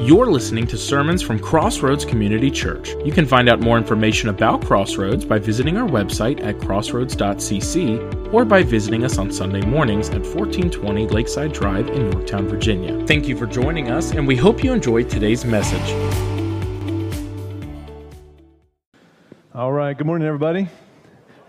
You're listening to sermons from Crossroads Community Church. You can find out more information about Crossroads by visiting our website at crossroads.cc or by visiting us on Sunday mornings at 1420 Lakeside Drive in Yorktown, Virginia. Thank you for joining us, and we hope you enjoyed today's message. All right. Good morning, everybody.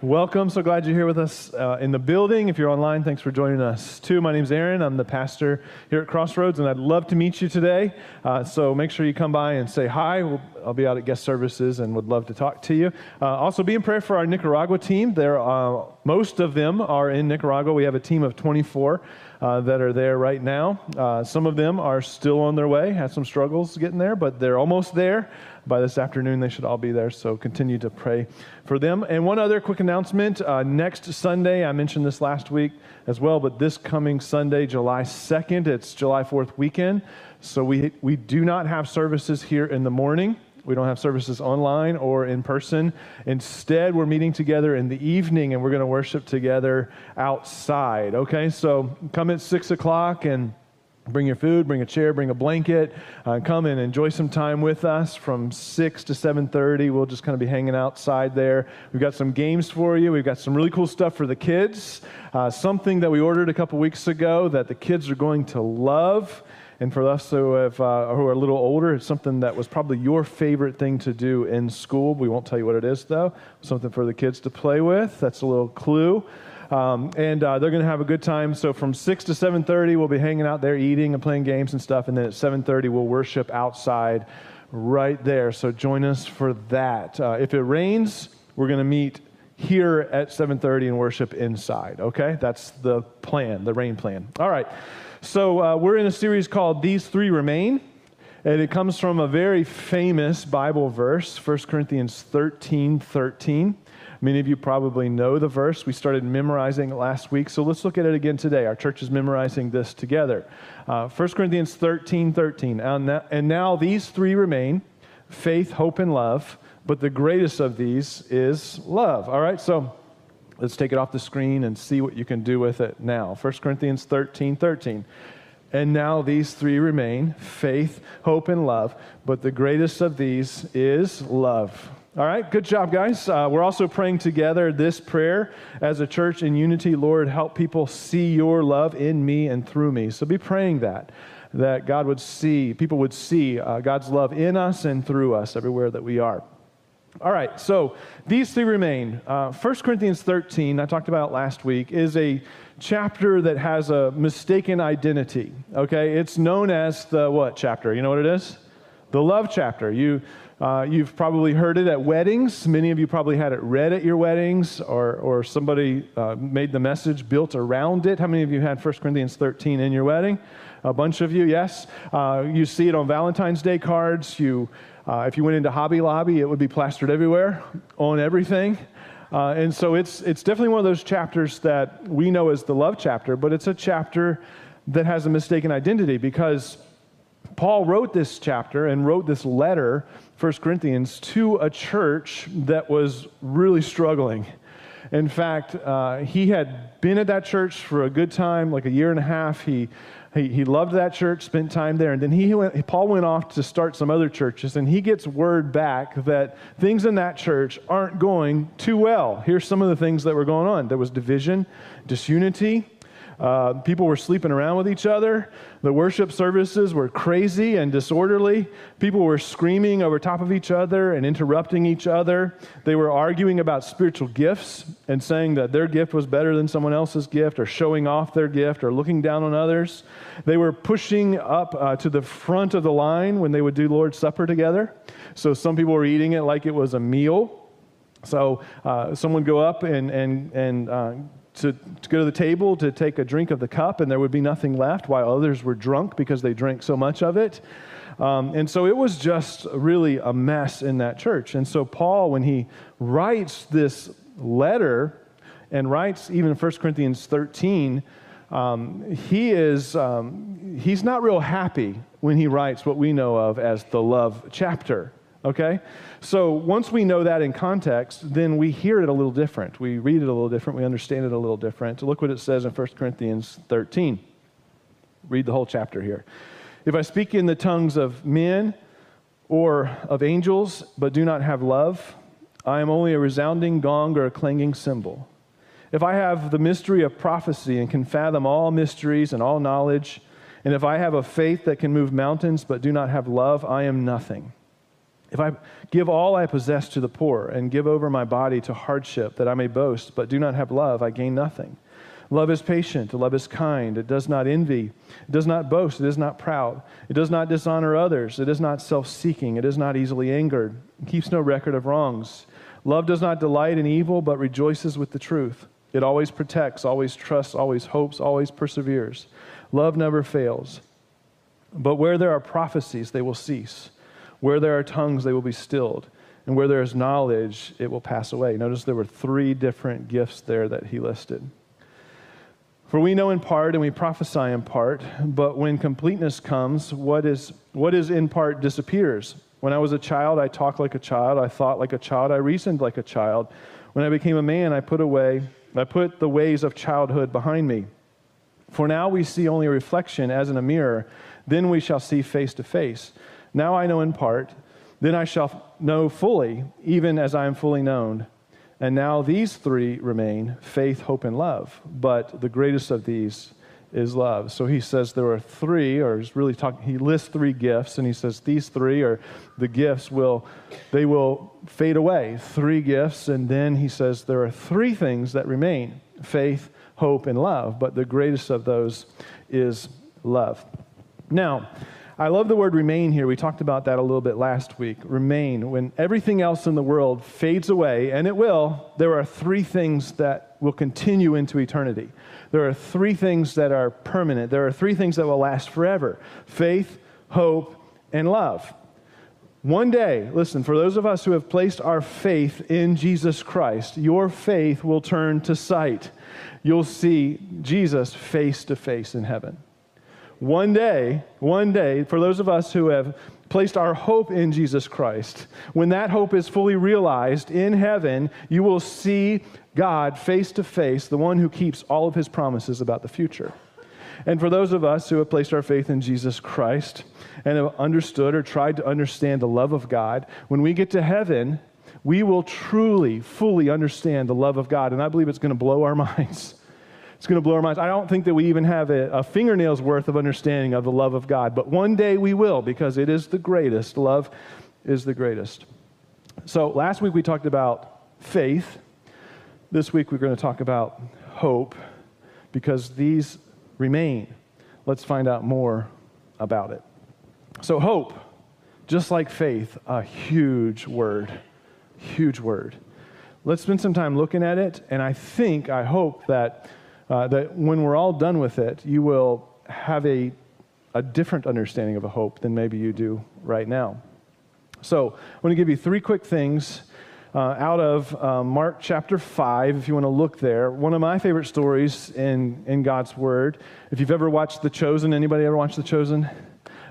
Welcome. So glad you're here with us uh, in the building. If you're online, thanks for joining us too. My name's Aaron. I'm the pastor here at Crossroads, and I'd love to meet you today. Uh, so make sure you come by and say hi. We'll, I'll be out at guest services and would love to talk to you. Uh, also, be in prayer for our Nicaragua team. There, uh, most of them are in Nicaragua. We have a team of 24 uh, that are there right now. Uh, some of them are still on their way, had some struggles getting there, but they're almost there. By this afternoon, they should all be there, so continue to pray for them. And one other quick announcement uh, next Sunday, I mentioned this last week as well, but this coming Sunday, July 2nd, it's July 4th weekend. So we, we do not have services here in the morning. We don't have services online or in person. Instead, we're meeting together in the evening and we're going to worship together outside. Okay, so come at 6 o'clock and bring your food bring a chair bring a blanket uh, come and enjoy some time with us from 6 to 7.30 we'll just kind of be hanging outside there we've got some games for you we've got some really cool stuff for the kids uh, something that we ordered a couple weeks ago that the kids are going to love and for us who, have, uh, who are a little older, it's something that was probably your favorite thing to do in school. We won't tell you what it is, though. Something for the kids to play with. That's a little clue. Um, and uh, they're going to have a good time. So from 6 to 7.30, we'll be hanging out there eating and playing games and stuff. And then at 7.30, we'll worship outside right there. So join us for that. Uh, if it rains, we're going to meet here at 7.30 and worship inside, okay? That's the plan, the rain plan. All right. So, uh, we're in a series called These Three Remain, and it comes from a very famous Bible verse, 1 Corinthians 13 13. Many of you probably know the verse. We started memorizing last week, so let's look at it again today. Our church is memorizing this together. Uh, 1 Corinthians 13 13. And now these three remain faith, hope, and love, but the greatest of these is love. All right, so Let's take it off the screen and see what you can do with it now. 1 Corinthians 13 13. And now these three remain faith, hope, and love. But the greatest of these is love. All right, good job, guys. Uh, we're also praying together this prayer as a church in unity. Lord, help people see your love in me and through me. So be praying that, that God would see, people would see uh, God's love in us and through us everywhere that we are. All right, so these three remain. Uh, 1 Corinthians 13, I talked about last week, is a chapter that has a mistaken identity. Okay, it's known as the what chapter? You know what it is? The love chapter. You, uh, you've probably heard it at weddings. Many of you probably had it read at your weddings, or, or somebody uh, made the message built around it. How many of you had 1 Corinthians 13 in your wedding? A bunch of you, yes. Uh, you see it on Valentine's Day cards. You uh, if you went into Hobby Lobby, it would be plastered everywhere on everything. Uh, and so it's, it's definitely one of those chapters that we know as the love chapter, but it's a chapter that has a mistaken identity because Paul wrote this chapter and wrote this letter, 1 Corinthians, to a church that was really struggling. In fact, uh, he had been at that church for a good time, like a year and a half. He he, he loved that church, spent time there, and then he went, Paul went off to start some other churches, and he gets word back that things in that church aren't going too well. Here's some of the things that were going on there was division, disunity, uh, people were sleeping around with each other. The worship services were crazy and disorderly. People were screaming over top of each other and interrupting each other. They were arguing about spiritual gifts and saying that their gift was better than someone else's gift or showing off their gift or looking down on others. They were pushing up uh, to the front of the line when they would do Lord's Supper together. So some people were eating it like it was a meal. So uh, someone go up and, and, and uh, to, to go to the table to take a drink of the cup, and there would be nothing left, while others were drunk because they drank so much of it. Um, and so it was just really a mess in that church. And so, Paul, when he writes this letter and writes even 1 Corinthians 13, um, he is um, he's not real happy when he writes what we know of as the love chapter okay? So once we know that in context, then we hear it a little different. We read it a little different. We understand it a little different. Look what it says in 1 Corinthians 13. Read the whole chapter here. If I speak in the tongues of men or of angels, but do not have love, I am only a resounding gong or a clanging cymbal. If I have the mystery of prophecy and can fathom all mysteries and all knowledge, and if I have a faith that can move mountains but do not have love, I am nothing. If I give all I possess to the poor and give over my body to hardship that I may boast but do not have love, I gain nothing. Love is patient, love is kind, it does not envy, it does not boast, it is not proud, it does not dishonor others, it is not self seeking, it is not easily angered, it keeps no record of wrongs. Love does not delight in evil, but rejoices with the truth. It always protects, always trusts, always hopes, always perseveres. Love never fails. But where there are prophecies, they will cease. Where there are tongues, they will be stilled. And where there is knowledge, it will pass away. Notice there were three different gifts there that he listed. For we know in part and we prophesy in part, but when completeness comes, what is, what is in part disappears. When I was a child, I talked like a child, I thought like a child, I reasoned like a child. When I became a man, I put away, I put the ways of childhood behind me. For now we see only a reflection as in a mirror, then we shall see face to face. Now I know in part, then I shall know fully, even as I am fully known. And now these three remain faith, hope, and love. But the greatest of these is love. So he says there are three, or he's really talking, he lists three gifts, and he says these three are the gifts will, they will fade away. Three gifts, and then he says there are three things that remain faith, hope, and love. But the greatest of those is love. Now, I love the word remain here. We talked about that a little bit last week. Remain. When everything else in the world fades away, and it will, there are three things that will continue into eternity. There are three things that are permanent. There are three things that will last forever faith, hope, and love. One day, listen, for those of us who have placed our faith in Jesus Christ, your faith will turn to sight. You'll see Jesus face to face in heaven. One day, one day, for those of us who have placed our hope in Jesus Christ, when that hope is fully realized in heaven, you will see God face to face, the one who keeps all of his promises about the future. And for those of us who have placed our faith in Jesus Christ and have understood or tried to understand the love of God, when we get to heaven, we will truly, fully understand the love of God. And I believe it's going to blow our minds. It's going to blow our minds. I don't think that we even have a, a, fingernail's worth of understanding of the love of God, but one day we will because it is the greatest. Love is the greatest. So last week we talked about faith. This week we're going to talk about hope because these remain. Let's find out more about it. So, hope, just like faith, a huge word. Huge word. Let's spend some time looking at it, and I think, I hope that uh, that when we're all done with it, you will have a, a different understanding of a hope than maybe you do right now. So, I want to give you three quick things uh, out of uh, Mark chapter 5, if you want to look there. One of my favorite stories in, in God's Word. If you've ever watched The Chosen, anybody ever watched The Chosen?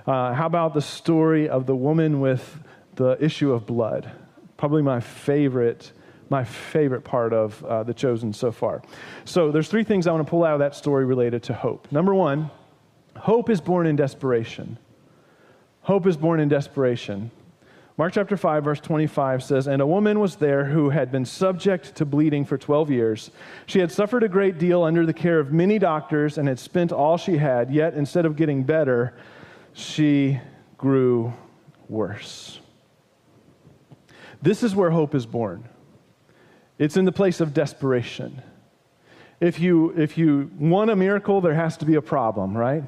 Uh, how about the story of the woman with the issue of blood? Probably my favorite my favorite part of uh, The Chosen so far. So there's three things I want to pull out of that story related to hope. Number one, hope is born in desperation. Hope is born in desperation. Mark chapter 5, verse 25 says, And a woman was there who had been subject to bleeding for 12 years. She had suffered a great deal under the care of many doctors and had spent all she had, yet instead of getting better, she grew worse. This is where hope is born. It's in the place of desperation. If you, if you want a miracle, there has to be a problem, right?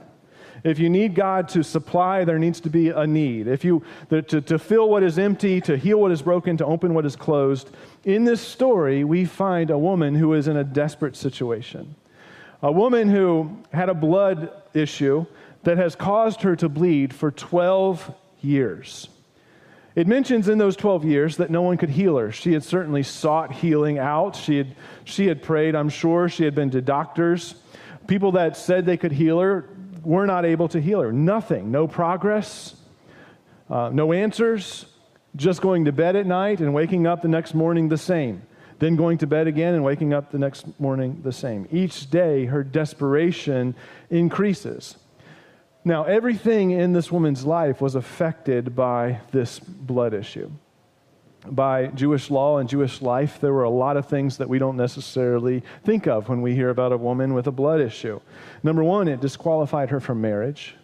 If you need God to supply, there needs to be a need. If you to, to fill what is empty, to heal what is broken, to open what is closed. In this story, we find a woman who is in a desperate situation. A woman who had a blood issue that has caused her to bleed for 12 years. It mentions in those 12 years that no one could heal her. She had certainly sought healing out. She had, she had prayed, I'm sure. She had been to doctors. People that said they could heal her were not able to heal her. Nothing. No progress, uh, no answers, just going to bed at night and waking up the next morning the same. Then going to bed again and waking up the next morning the same. Each day, her desperation increases. Now, everything in this woman's life was affected by this blood issue. By Jewish law and Jewish life, there were a lot of things that we don't necessarily think of when we hear about a woman with a blood issue. Number one, it disqualified her from marriage.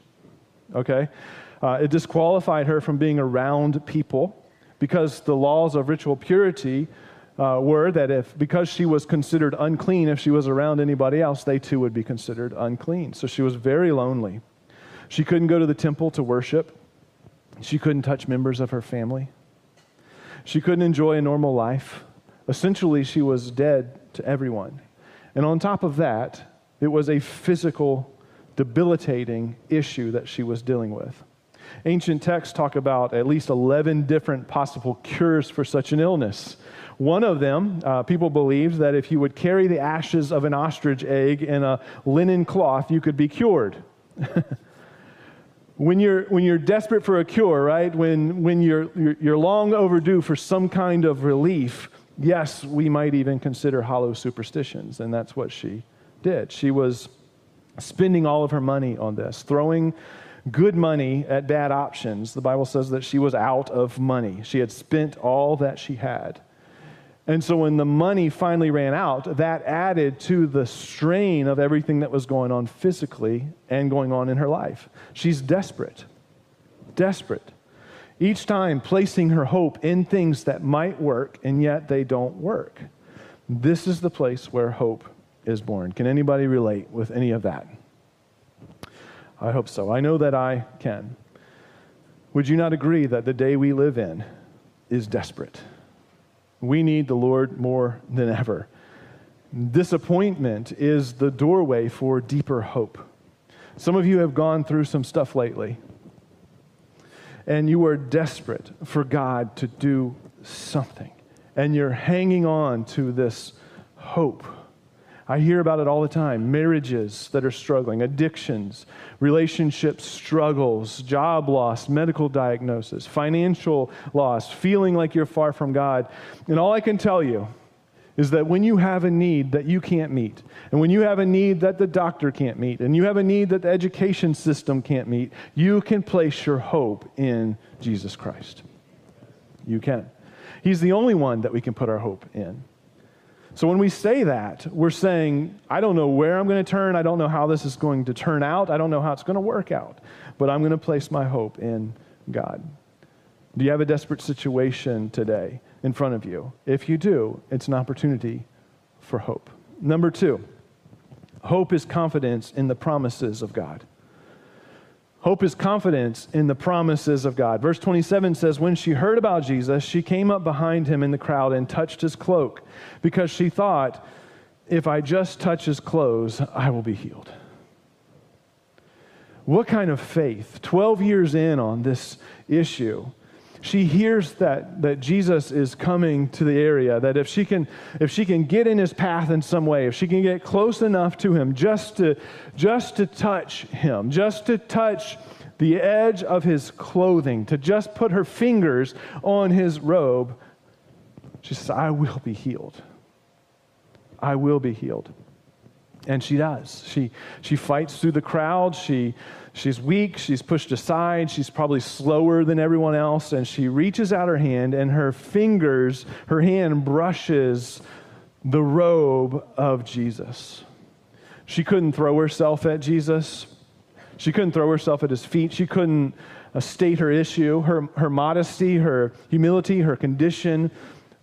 Okay? Uh, it disqualified her from being around people because the laws of ritual purity uh, were that if, because she was considered unclean, if she was around anybody else, they too would be considered unclean. So she was very lonely. She couldn't go to the temple to worship. She couldn't touch members of her family. She couldn't enjoy a normal life. Essentially, she was dead to everyone. And on top of that, it was a physical, debilitating issue that she was dealing with. Ancient texts talk about at least 11 different possible cures for such an illness. One of them, uh, people believed that if you would carry the ashes of an ostrich egg in a linen cloth, you could be cured. when you're, when you're desperate for a cure, right? When, when you're, you're, you're long overdue for some kind of relief, yes, we might even consider hollow superstitions. And that's what she did. She was spending all of her money on this, throwing good money at bad options. The Bible says that she was out of money. She had spent all that she had. And so when the money finally ran out, that added to the strain of everything that was going on physically and going on in her life. She's desperate. Desperate. Each time placing her hope in things that might work and yet they don't work. This is the place where hope is born. Can anybody relate with any of that? I hope so. I know that I can. Would you not agree that the day we live in is desperate? We need the Lord more than ever. Disappointment is the doorway for deeper hope. Some of you have gone through some stuff lately, and you are desperate for God to do something, and you're hanging on to this hope I hear about it all the time marriages that are struggling, addictions, relationship struggles, job loss, medical diagnosis, financial loss, feeling like you're far from God. And all I can tell you is that when you have a need that you can't meet, and when you have a need that the doctor can't meet, and you have a need that the education system can't meet, you can place your hope in Jesus Christ. You can. He's the only one that we can put our hope in. So when we say that, we're saying, I don't know where I'm going to turn. I don't know how this is going to turn out. I don't know how it's going to work out. But I'm going to place my hope in God. Do you have a desperate situation today in front of you? If you do, it's an opportunity for hope. Number two, hope is confidence in the promises of God. Hope is confidence in the promises of God. Verse 27 says, When she heard about Jesus, she came up behind him in the crowd and touched his cloak because she thought, If I just touch his clothes, I will be healed. What kind of faith? 12 years in on this issue she hears that, that Jesus is coming to the area, that if she, can, if she can get in his path in some way, if she can get close enough to him just to, just to touch him, just to touch the edge of his clothing, to just put her fingers on his robe, she says, I will be healed. I will be healed. And she does. She, she fights through the crowd. She, She's weak, she's pushed aside, she's probably slower than everyone else, and she reaches out her hand, and her fingers, her hand brushes the robe of Jesus. She couldn't throw herself at Jesus. She couldn't throw herself at his feet. She couldn't uh, state her issue. Her, her modesty, her humility, her condition,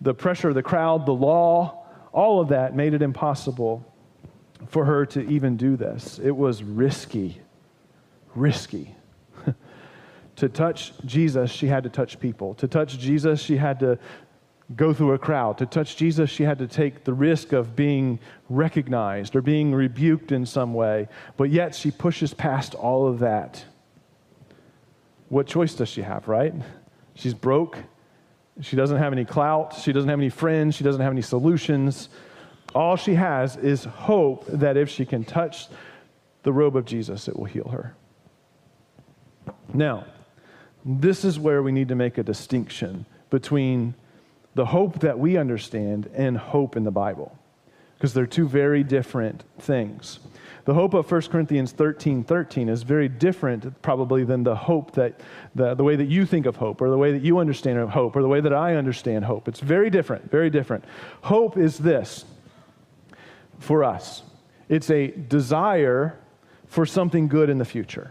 the pressure of the crowd, the law, all of that made it impossible for her to even do this. It was risky risky. to touch Jesus, she had to touch people. To touch Jesus, she had to go through a crowd. To touch Jesus, she had to take the risk of being recognized or being rebuked in some way. But yet, she pushes past all of that. What choice does she have, right? She's broke. She doesn't have any clout. She doesn't have any friends. She doesn't have any solutions. All she has is hope that if she can touch the robe of Jesus, it will heal her. Now, this is where we need to make a distinction between the hope that we understand and hope in the Bible, because they're two very different things. the hope of 1 Corinthians 13 13 is very different, probably, than the hope that, the, the way that you think of hope, or the way that you understand of hope, or the way that I understand hope. It's very different, very different. Hope is this for us it's a desire for something good in the future.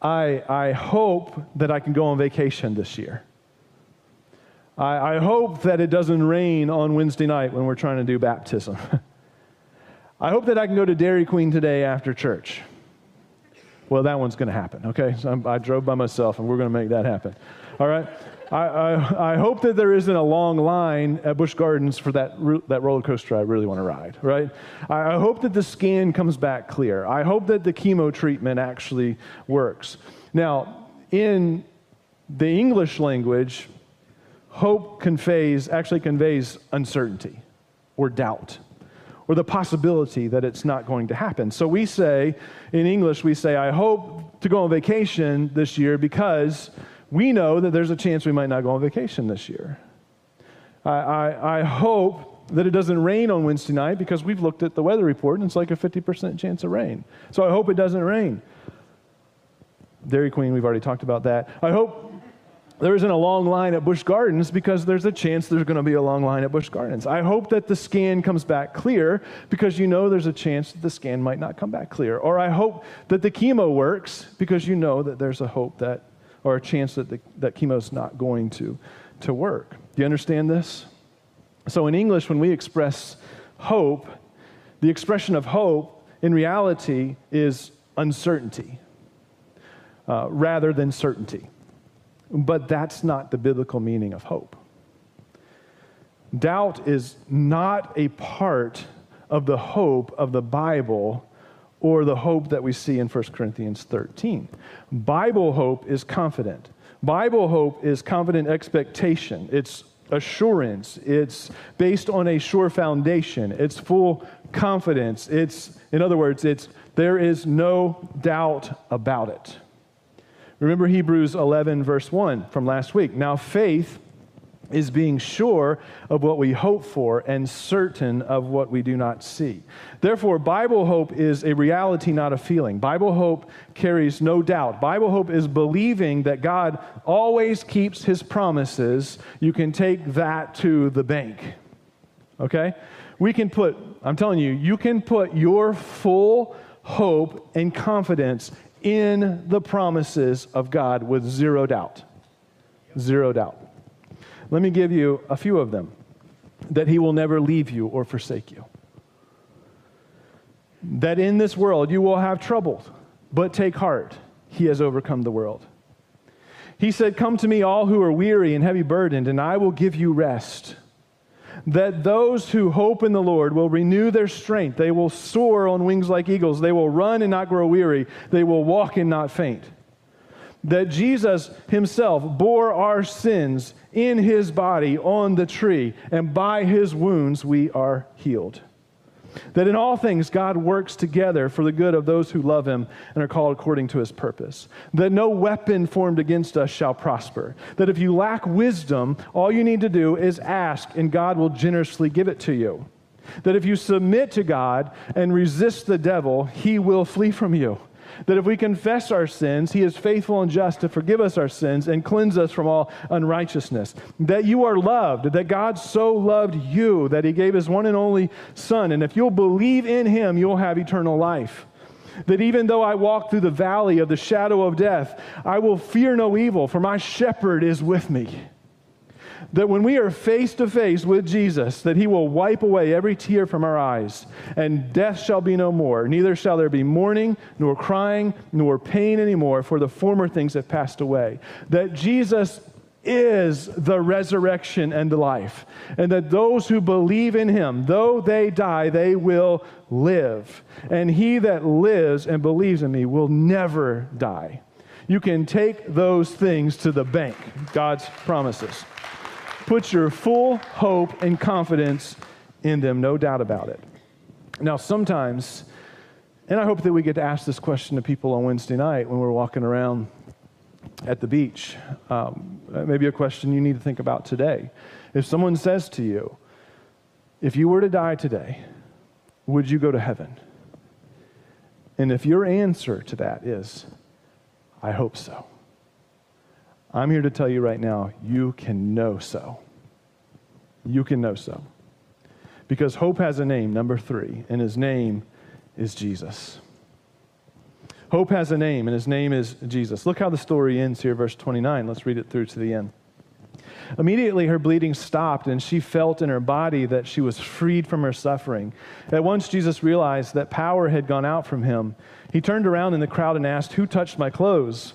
I, I hope that I can go on vacation this year. I, I hope that it doesn't rain on Wednesday night when we're trying to do baptism. I hope that I can go to Dairy Queen today after church. Well, that one's going to happen, okay? So i drove by myself and we're going to make that happen. All right? I, I, I, hope that there isn't a long line at Busch Gardens for that, that roller coaster I really want to ride, right? I, I hope that the scan comes back clear. I hope that the chemo treatment actually works. Now, in the English language, hope conveys, actually conveys uncertainty or doubt or the possibility that it's not going to happen. So we say, in English, we say, I hope to go on vacation this year because we know that there's a chance we might not go on vacation this year. I, I, I hope that it doesn't rain on Wednesday night because we've looked at the weather report and it's like a 50% chance of rain. So I hope it doesn't rain. Dairy Queen, we've already talked about that. I hope there isn't a long line at Busch Gardens because there's a chance there's going to be a long line at Busch Gardens. I hope that the scan comes back clear because you know there's a chance that the scan might not come back clear. Or I hope that the chemo works because you know that there's a hope that or a chance that, the, that chemo is not going to, to work. Do you understand this? So, in English, when we express hope, the expression of hope in reality is uncertainty uh, rather than certainty. But that's not the biblical meaning of hope. Doubt is not a part of the hope of the Bible or the hope that we see in 1 Corinthians 13. Bible hope is confident. Bible hope is confident expectation. It's assurance. It's based on a sure foundation. It's full confidence. It's, in other words, it's there is no doubt about it. Remember Hebrews 11, verse 1 from last week. Now, faith is being sure of what we hope for and certain of what we do not see. Therefore, Bible hope is a reality, not a feeling. Bible hope carries no doubt. Bible hope is believing that God always keeps his promises. You can take that to the bank. Okay? We can put, I'm telling you, you can put your full hope and confidence in the promises of God with zero doubt. Zero doubt. Let me give you a few of them that he will never leave you or forsake you. That in this world you will have trouble, but take heart, he has overcome the world. He said, Come to me, all who are weary and heavy burdened, and I will give you rest. That those who hope in the Lord will renew their strength. They will soar on wings like eagles. They will run and not grow weary. They will walk and not faint that Jesus himself bore our sins in his body on the tree, and by his wounds we are healed. That in all things God works together for the good of those who love him and are called according to his purpose. That no weapon formed against us shall prosper. That if you lack wisdom, all you need to do is ask, and God will generously give it to you. That if you submit to God and resist the devil, he will flee from you that if we confess our sins, He is faithful and just to forgive us our sins and cleanse us from all unrighteousness. That you are loved, that God so loved you that He gave His one and only Son. And if you'll believe in Him, you'll have eternal life. That even though I walk through the valley of the shadow of death, I will fear no evil, for my shepherd is with me that when we are face to face with Jesus, that he will wipe away every tear from our eyes, and death shall be no more. Neither shall there be mourning, nor crying, nor pain anymore, for the former things have passed away. That Jesus is the resurrection and the life, and that those who believe in him, though they die, they will live. And he that lives and believes in me will never die. You can take those things to the bank, God's promises. Put your full hope and confidence in them, no doubt about it. Now, sometimes, and I hope that we get to ask this question to people on Wednesday night when we're walking around at the beach. Um, maybe a question you need to think about today. If someone says to you, if you were to die today, would you go to heaven? And if your answer to that is, I hope so, I'm here to tell you right now, you can know so. You can know so. Because hope has a name, number three, and his name is Jesus. Hope has a name, and his name is Jesus. Look how the story ends here, verse 29. Let's read it through to the end. Immediately, her bleeding stopped, and she felt in her body that she was freed from her suffering. At once, Jesus realized that power had gone out from him. He turned around in the crowd and asked, Who touched my clothes?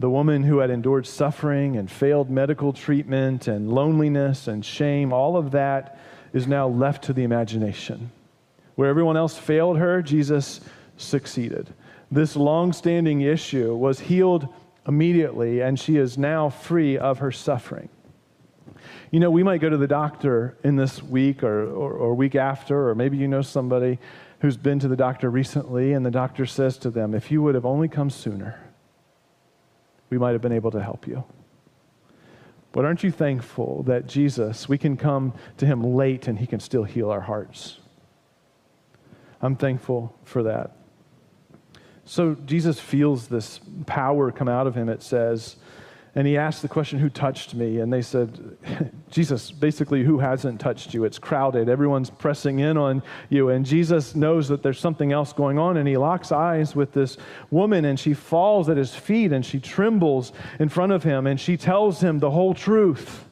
the woman who had endured suffering and failed medical treatment and loneliness and shame, all of that is now left to the imagination. Where everyone else failed her, Jesus succeeded. This long standing issue was healed immediately, and she is now free of her suffering. You know, we might go to the doctor in this week or, or, or, week after, or maybe you know somebody who's been to the doctor recently, and the doctor says to them, If you would have only come sooner, we might have been able to help you. But aren't you thankful that Jesus, we can come to him late and he can still heal our hearts? I'm thankful for that. So Jesus feels this power come out of him, it says, and he asked the question, Who touched me? And they said, Jesus, basically, who hasn't touched you? It's crowded. Everyone's pressing in on you. And Jesus knows that there's something else going on. And he locks eyes with this woman, and she falls at his feet and she trembles in front of him. And she tells him the whole truth.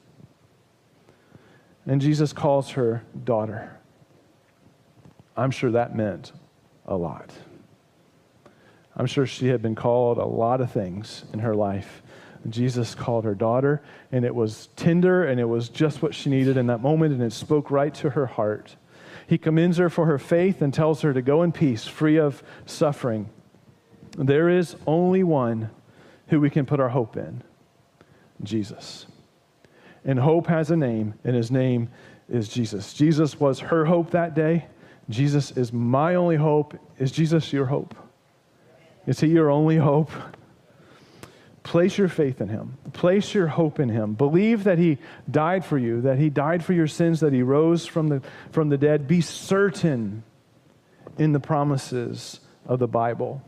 And Jesus calls her daughter. I'm sure that meant a lot. I'm sure she had been called a lot of things in her life. Jesus called her daughter, and it was tender and it was just what she needed in that moment, and it spoke right to her heart. He commends her for her faith and tells her to go in peace, free of suffering. There is only one who we can put our hope in Jesus. And hope has a name, and his name is Jesus. Jesus was her hope that day. Jesus is my only hope. Is Jesus your hope? Is he your only hope? Place your faith in him. Place your hope in him. Believe that he died for you, that he died for your sins, that he rose from the, from the dead. Be certain in the promises of the Bible.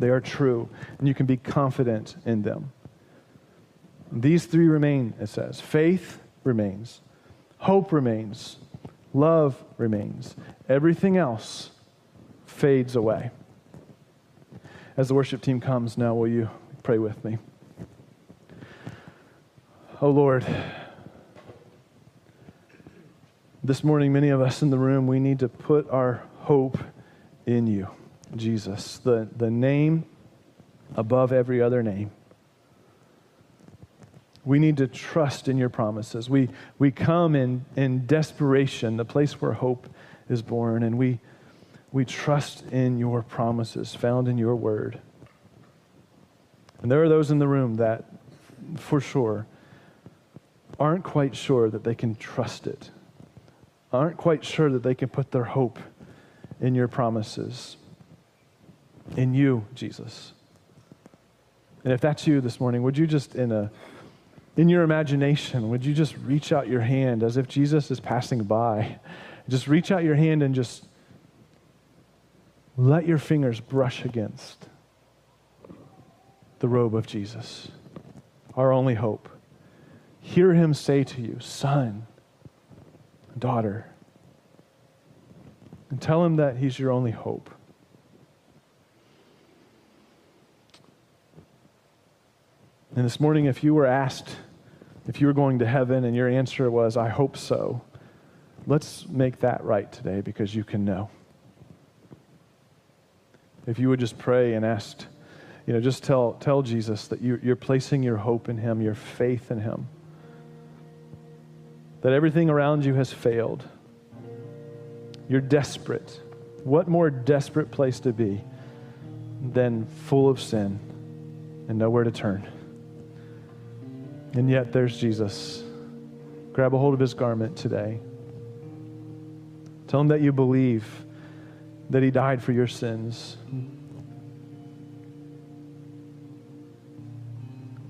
They are true, and you can be confident in them. These three remain, it says. Faith remains, hope remains, love remains. Everything else fades away. As the worship team comes now, will you Pray with me. Oh Lord, this morning, many of us in the room, we need to put our hope in you, Jesus, the, the name above every other name. We need to trust in your promises. We, we come in, in desperation, the place where hope is born, and we, we trust in your promises found in your word. And there are those in the room that, for sure, aren't quite sure that they can trust it, aren't quite sure that they can put their hope in your promises, in you, Jesus. And if that's you this morning, would you just, in, a, in your imagination, would you just reach out your hand as if Jesus is passing by? Just reach out your hand and just let your fingers brush against the robe of Jesus, our only hope. Hear him say to you, Son, daughter, and tell him that he's your only hope. And this morning, if you were asked if you were going to heaven and your answer was, I hope so, let's make that right today because you can know. If you would just pray and ask you know, just tell, tell Jesus that you, you're placing your hope in him, your faith in him. That everything around you has failed. You're desperate. What more desperate place to be than full of sin and nowhere to turn. And yet there's Jesus. Grab a hold of his garment today. Tell him that you believe that he died for your sins.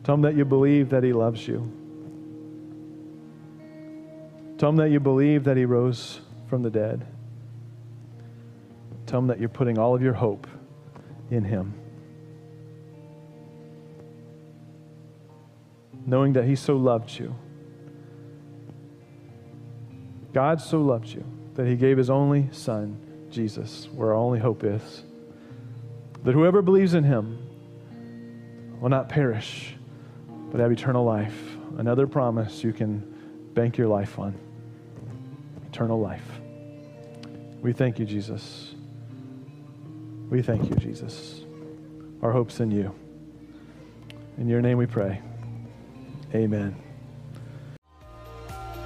Tell him that you believe that he loves you. Tell him that you believe that he rose from the dead. Tell him that you're putting all of your hope in him. Knowing that he so loved you. God so loved you that he gave his only son, Jesus, where our only hope is. That whoever believes in him will not perish, but have eternal life. Another promise you can bank your life on eternal life. We thank you, Jesus. We thank you, Jesus. Our hope's in you. In your name we pray. Amen.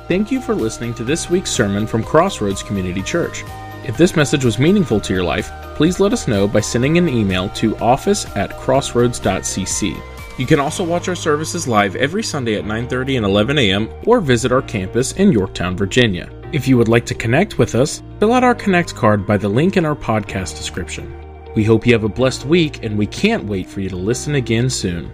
Thank you for listening to this week's sermon from Crossroads Community Church. If this message was meaningful to your life, please let us know by sending an email to office at crossroads.cc. You can also watch our services live every Sunday at 9:30 and 11 a.m. or visit our campus in Yorktown, Virginia. If you would like to connect with us, fill out our connect card by the link in our podcast description. We hope you have a blessed week and we can't wait for you to listen again soon.